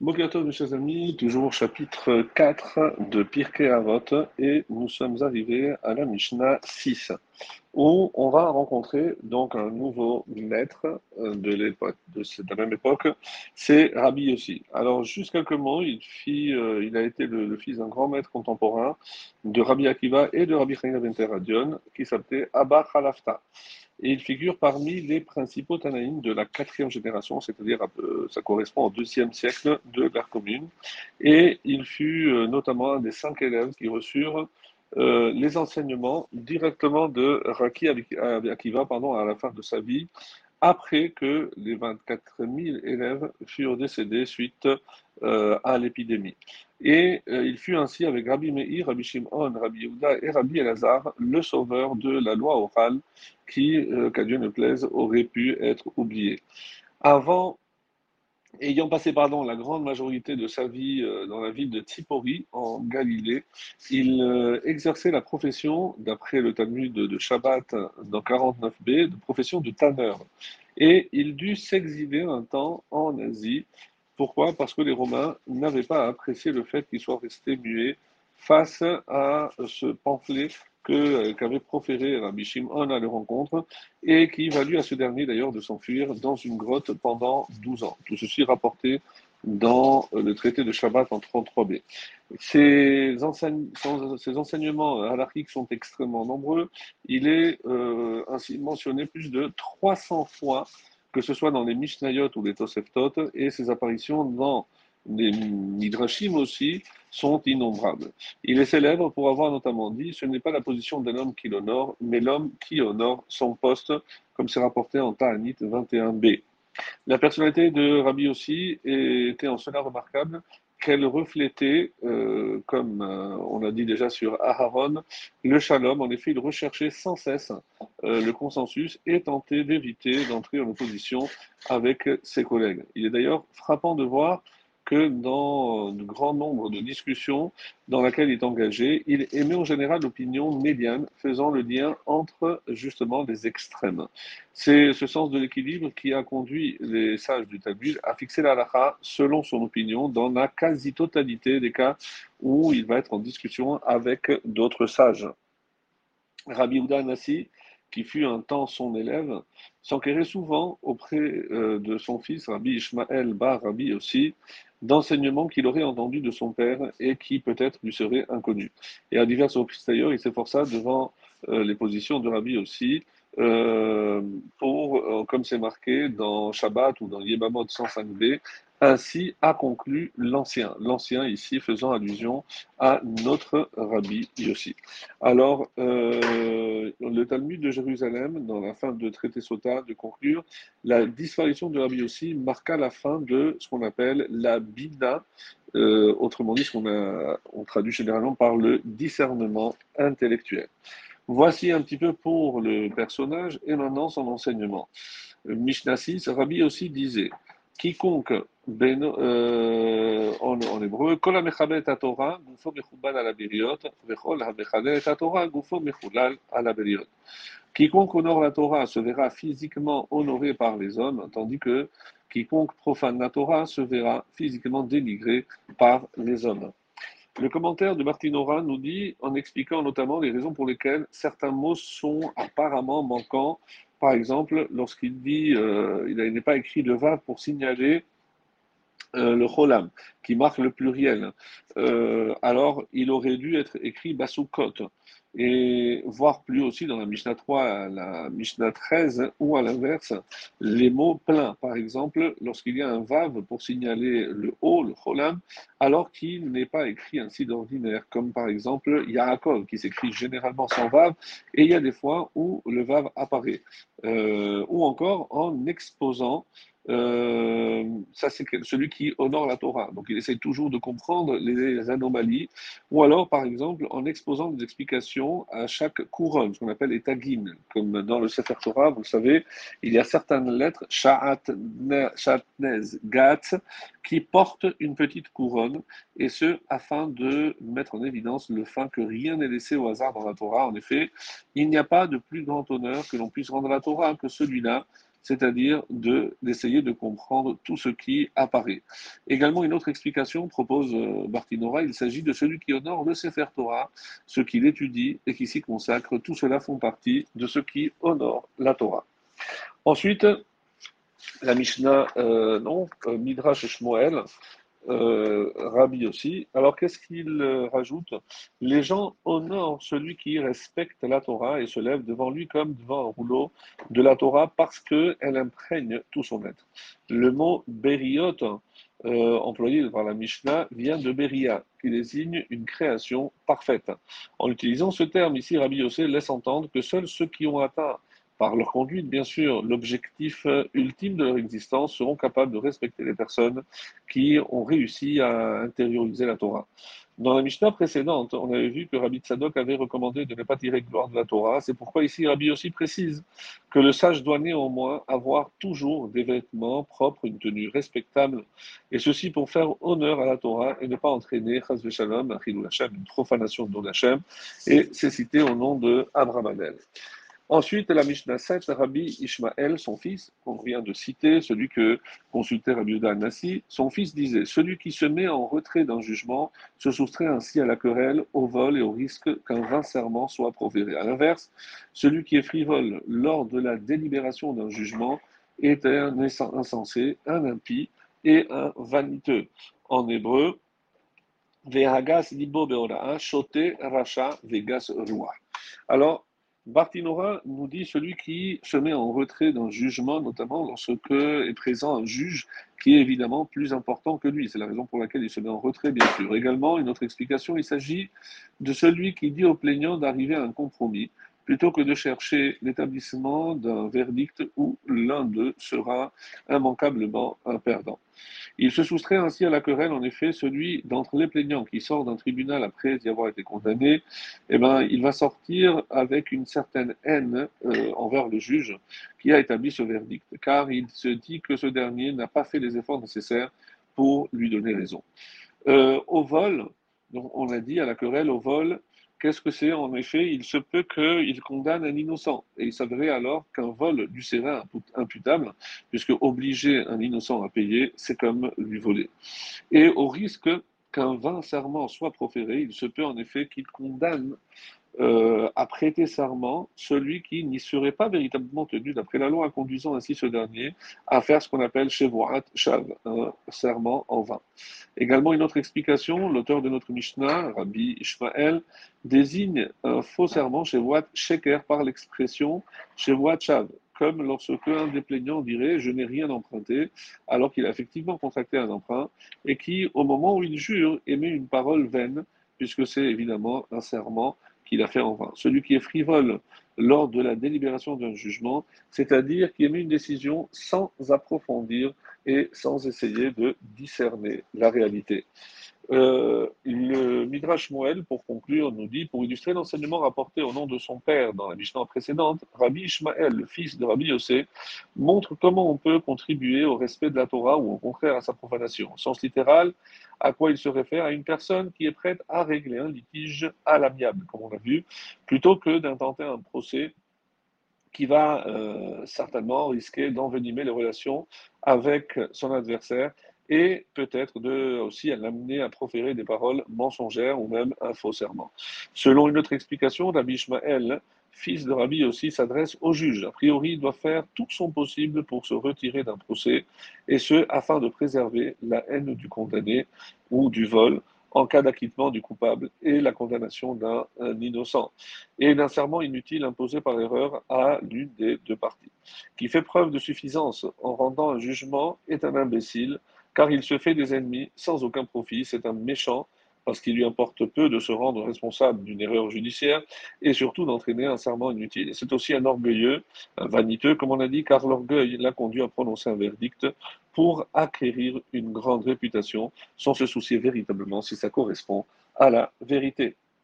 Bokertov, mes chers amis, toujours chapitre 4 de Pirkei Avot, et nous sommes arrivés à la Mishnah 6, où on va rencontrer donc un nouveau maître euh, de l'époque, de la même époque, c'est Rabbi Yossi. Alors, juste quelques mots, il, fit, euh, il a été le, fils d'un grand maître contemporain de Rabbi Akiva et de Rabbi Chaim Ben Teradion, qui s'appelait Abba Khalafta et il figure parmi les principaux Tanaïm de la quatrième génération, c'est-à-dire euh, ça correspond au deuxième siècle de l'ère commune. Et il fut euh, notamment un des cinq élèves qui reçurent euh, les enseignements directement de Raki Akiva pardon, à la fin de sa vie, après que les 24 000 élèves furent décédés suite à l'épidémie. Et il fut ainsi avec Rabbi Meir, Rabbi Shimon, Rabbi Yehuda et Rabbi Elazar, le sauveur de la loi orale qui, euh, qu'à Dieu ne plaise, aurait pu être oublié. Avant, ayant passé pardon, la grande majorité de sa vie euh, dans la ville de Tipori, en Galilée, il euh, exerçait la profession, d'après le Talmud de, Shabbat dans 49b, de profession de tanneur. Et il dut s'exiler un temps en Asie. Pourquoi? Parce que les Romains n'avaient pas apprécié le fait qu'il soit resté muet face à ce pamphlet euh, qu'avait proféré Rabbi Shimon à leur rencontre et qui valut à ce dernier d'ailleurs de s'enfuir dans une grotte pendant 12 ans. Tout ceci rapporté dans euh, le traité de Shabbat en 33b. Ces, enseignements halakhiques sont extrêmement nombreux. Il est euh, ainsi mentionné plus de 300 fois, que ce soit dans les Mishnayot ou les Toseftot, et ses apparitions dans les Midrashim aussi, sont innombrables. Il est célèbre pour avoir notamment dit Ce n'est pas la position d'un homme qui l'honore, mais l'homme qui honore son poste, comme c'est rapporté en Ta'anit 21b. La personnalité de Rabbi aussi était en cela remarquable qu'elle reflétait, euh, comme euh, on l'a dit déjà sur Aharon, le shalom. En effet, il recherchait sans cesse euh, le consensus et tentait d'éviter d'entrer en opposition avec ses collègues. Il est d'ailleurs frappant de voir que dans de grand nombre de discussions dans lesquelles il est engagé, il émet en général l'opinion médiane, faisant le lien entre justement les extrêmes. C'est ce sens de l'équilibre qui a conduit les sages du Talmud à fixer la halakha selon son opinion dans la quasi-totalité des cas où il va être en discussion avec d'autres sages. Rabbi Uda Nassi qui fut un temps son élève, s'enquérait souvent auprès euh, de son fils, Rabbi Ishmael Bar Rabbi aussi, d'enseignements qu'il aurait entendus de son père et qui peut-être lui seraient inconnus. Et à diverses reprises d'ailleurs, il s'efforça devant euh, les positions de Rabbi aussi, euh, pour, comme c'est marqué dans Shabbat ou dans Yebamot 105b, ainsi a conclu l'ancien. L'ancien ici faisant allusion à notre Rabbi Yossi. Alors, euh, le Talmud de Jérusalem, dans la fin de traité Sota, de conclure, la disparition de Rabbi Yossi marqua la fin de ce qu'on appelle la Bida, euh, autrement dit, ce qu'on on traduit généralement par le discernement intellectuel. Voici un petit peu pour le personnage et maintenant son enseignement. Mishnah 6, Rabbi aussi disait quiconque, euh, en, hébreu, Kol ha Torah, gufo mechubal ala biriot, vechol ha Torah, gufo mechulal ala biriot. Quiconque honore la Torah se verra physiquement honoré par les hommes, tandis que quiconque profane la Torah se verra physiquement dénigré par les hommes. Le commentaire de Martinora nous dit, en expliquant notamment les raisons pour lesquelles certains mots sont apparemment manquants par exemple, lorsqu'il dit, euh, il n'est pas écrit le vav pour signaler euh, le cholam, qui marque le pluriel, euh, alors il aurait dû être écrit basukot et voir plus aussi dans la Mishnah 3, la Mishnah 13, ou à l'inverse, les mots pleins. Par exemple, lorsqu'il y a un vav pour signaler le haut, le cholam, alors qu'il n'est pas écrit ainsi d'ordinaire, comme par exemple Yaakov, qui s'écrit généralement sans vav, et il y a des fois où le vav apparaît. Euh, ou encore en exposant euh, ça c'est celui qui honore la Torah. Donc il essaie toujours de comprendre les anomalies, ou alors par exemple en exposant des explications à chaque couronne, ce qu'on appelle les tagim, comme dans le Sefer Torah, vous le savez, il y a certaines lettres, Sha'atnez, Gat, qui portent une petite couronne, et ce afin de mettre en évidence le fait que rien n'est laissé au hasard dans la Torah. En effet, il n'y a pas de plus grand honneur que l'on puisse rendre à la Torah que celui-là c'est-à-dire d'essayer de, comprendre tout ce qui apparaît. Également, une autre explication propose euh, Bartinora, il s'agit de celui qui honore le Sefer Torah, ce qu'il étudie et qui s'y consacre. Tout cela font partie de ce qui honore la Torah. Ensuite, la Mishnah, euh, non, euh, Midrash Shmuel, euh, Rabbi aussi. Alors qu'est-ce qu'il euh, rajoute? Les gens honorent celui qui respecte la Torah et se lève devant lui comme devant un rouleau de la Torah parce qu'elle imprègne tout son être. Le mot Beriot, euh, employé par la Mishnah, vient de Beria, qui désigne une création parfaite. En utilisant ce terme ici, Rabbi Yossé laisse entendre que seuls ceux qui ont atteint par leur conduite, bien sûr, l'objectif euh, ultime de leur existence, seront capables de respecter les personnes qui ont réussi à intérioriser la Torah. Dans la Mishnah précédente, on avait vu que Rabbi Tzadok avait recommandé de ne pas tirer gloire de la Torah. C'est pourquoi ici Rabbi aussi précise que le sage doit néanmoins avoir toujours des vêtements propres, une tenue respectable, et ceci pour faire honneur à la Torah et ne pas entraîner, chas shalom, une profanation de nom et c'est cité au nom de Abraham Ensuite, la Mishnah 7, Rabbi Ishmael, son fils, qu'on vient de citer, celui que consultait Rabbi Yudah Nassi, son fils disait Celui qui se met en retrait d'un jugement se soustrait ainsi à la querelle, au vol et au risque qu'un vain serment soit proféré. À l'inverse, celui qui est frivole lors de la délibération d'un jugement est un insensé, un impie et un vaniteux. En hébreu, Vehagas libo shote racha vegas roi. Alors, Bartinora nous dit celui qui se met en retrait d'un jugement, notamment lorsque est présent un juge qui est évidemment plus important que lui. C'est la raison pour laquelle il se met en retrait, bien sûr. Également, une autre explication, il s'agit de celui qui dit au plaignant d'arriver à un compromis plutôt que de chercher l'établissement d'un verdict où l'un d'eux sera immanquablement un perdant. Il se soustrait ainsi à la querelle, en effet, celui d'entre les plaignants qui sort d'un tribunal après y avoir été condamné, eh ben, il va sortir avec une certaine haine euh, envers le juge qui a établi ce verdict, car il se dit que ce dernier n'a pas fait les efforts nécessaires pour lui donner raison. Euh, au vol, on a dit à la querelle, au vol, Qu'est-ce que c'est En effet, il se peut qu'il condamne un innocent. Et il s'avérait alors qu'un vol lui serait imputable, puisque obliger un innocent à payer, c'est comme lui voler. Et au risque qu'un vain serment soit proféré, il se peut en effet qu'il condamne euh, à prêter serment celui qui n'y serait pas véritablement tenu d'après la loi, conduisant ainsi ce dernier à faire ce qu'on appelle Shevuat Shav, un serment en vain. Également, une autre explication, l'auteur de notre Mishnah, Rabbi Ishmael, désigne un faux serment Shevuat Sheker par l'expression Shevuat Shav, comme lorsque un des plaignants dirait je n'ai rien emprunté, alors qu'il a effectivement contracté un emprunt, et qui, au moment où il jure, émet une parole vaine, puisque c'est évidemment un serment qu'il a fait en vain. Celui qui est frivole lors de la délibération d'un jugement, c'est-à-dire qui émet une décision sans approfondir et sans essayer de discerner la réalité. Euh, le Midrash Moël, pour conclure, nous dit, pour illustrer l'enseignement rapporté au nom de son père dans la Mishnah précédente, Rabbi Ishmael, fils de Rabbi Yossé, montre comment on peut contribuer au respect de la Torah ou au contraire à sa profanation. sens littéral, à quoi il se réfère? À une personne qui est prête à régler un litige à l'amiable, comme on l'a vu, plutôt que d'intenter un procès qui va euh, certainement risquer d'envenimer les relations avec son adversaire et peut-être de, aussi à l'amener à proférer des paroles mensongères ou même un faux serment. Selon une autre explication, Rabbi Ishmael, fils de Rabbi aussi, s'adresse au juge. A priori, il doit faire tout son possible pour se retirer d'un procès, et ce, afin de préserver la haine du condamné ou du vol en cas d'acquittement du coupable et la condamnation d'un innocent, et d'un serment inutile imposé par erreur à l'une des deux parties. Qui fait preuve de suffisance en rendant un jugement est un imbécile, car il se fait des ennemis sans aucun profit, c'est un méchant, parce qu'il lui importe peu de se rendre responsable d'une erreur judiciaire et surtout d'entraîner un serment inutile. C'est aussi un orgueilleux, vaniteux, comme on a dit, car l'orgueil l'a conduit à prononcer un verdict pour acquérir une grande réputation sans se soucier véritablement si ça correspond à la vérité.